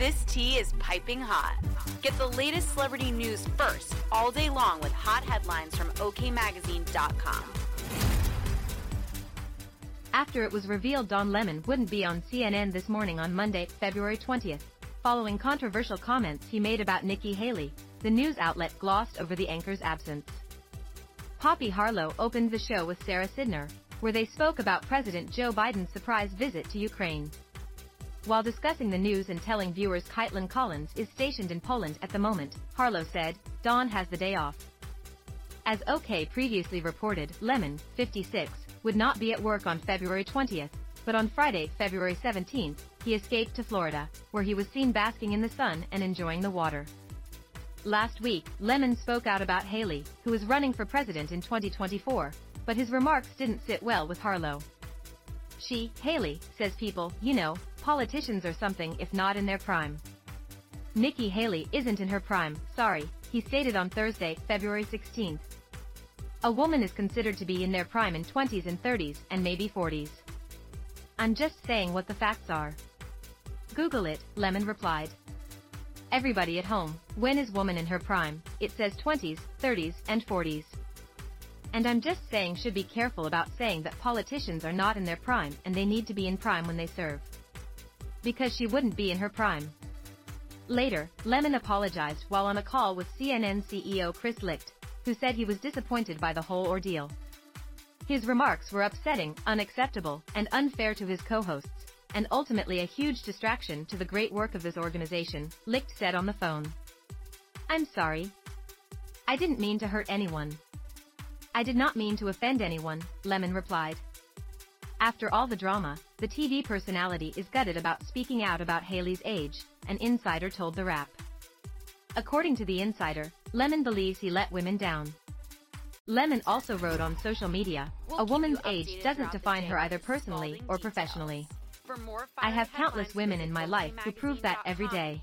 This tea is piping hot. Get the latest celebrity news first all day long with hot headlines from OKMagazine.com. After it was revealed Don Lemon wouldn't be on CNN this morning on Monday, February 20th, following controversial comments he made about Nikki Haley, the news outlet glossed over the anchor's absence. Poppy Harlow opened the show with Sara Sidner, where they spoke about President Joe Biden's surprise visit to Ukraine. While discussing the news and telling viewers Kaitlan Collins is stationed in Poland at the moment, Harlow said, Don has the day off. As OK previously reported, Lemon, 56, would not be at work on February 20th, but on Friday, February 17th, he escaped to Florida, where he was seen basking in the sun and enjoying the water. Last week, Lemon spoke out about Haley, who is running for president in 2024, but his remarks didn't sit well with Harlow. She, Haley, says people, you know, politicians are something if not in their prime. Nikki Haley isn't in her prime, sorry, he stated on Thursday, February 16th. A woman is considered to be in their prime in 20s and 30s and maybe 40s. I'm just saying what the facts are. Google it, Lemon replied. Everybody at home, when is woman in her prime? It says 20s, 30s, and 40s. And I'm just saying should be careful about saying that politicians are not in their prime and they need to be in prime when they serve. Because she wouldn't be in her prime. Later, Lemon apologized while on a call with CNN CEO Chris Licht, who said he was disappointed by the whole ordeal. His remarks were upsetting, unacceptable, and unfair to his co-hosts, and ultimately a huge distraction to the great work of this organization, Licht said on the phone. I'm sorry. I didn't mean to hurt anyone. I did not mean to offend anyone, Lemon replied. After all the drama, the TV personality is gutted about speaking out about Haley's age, an insider told The Wrap. According to the insider, Lemon believes he let women down. Lemon also wrote on social media, a woman's age doesn't define her either personally or professionally. I have countless women in my life who prove that every day.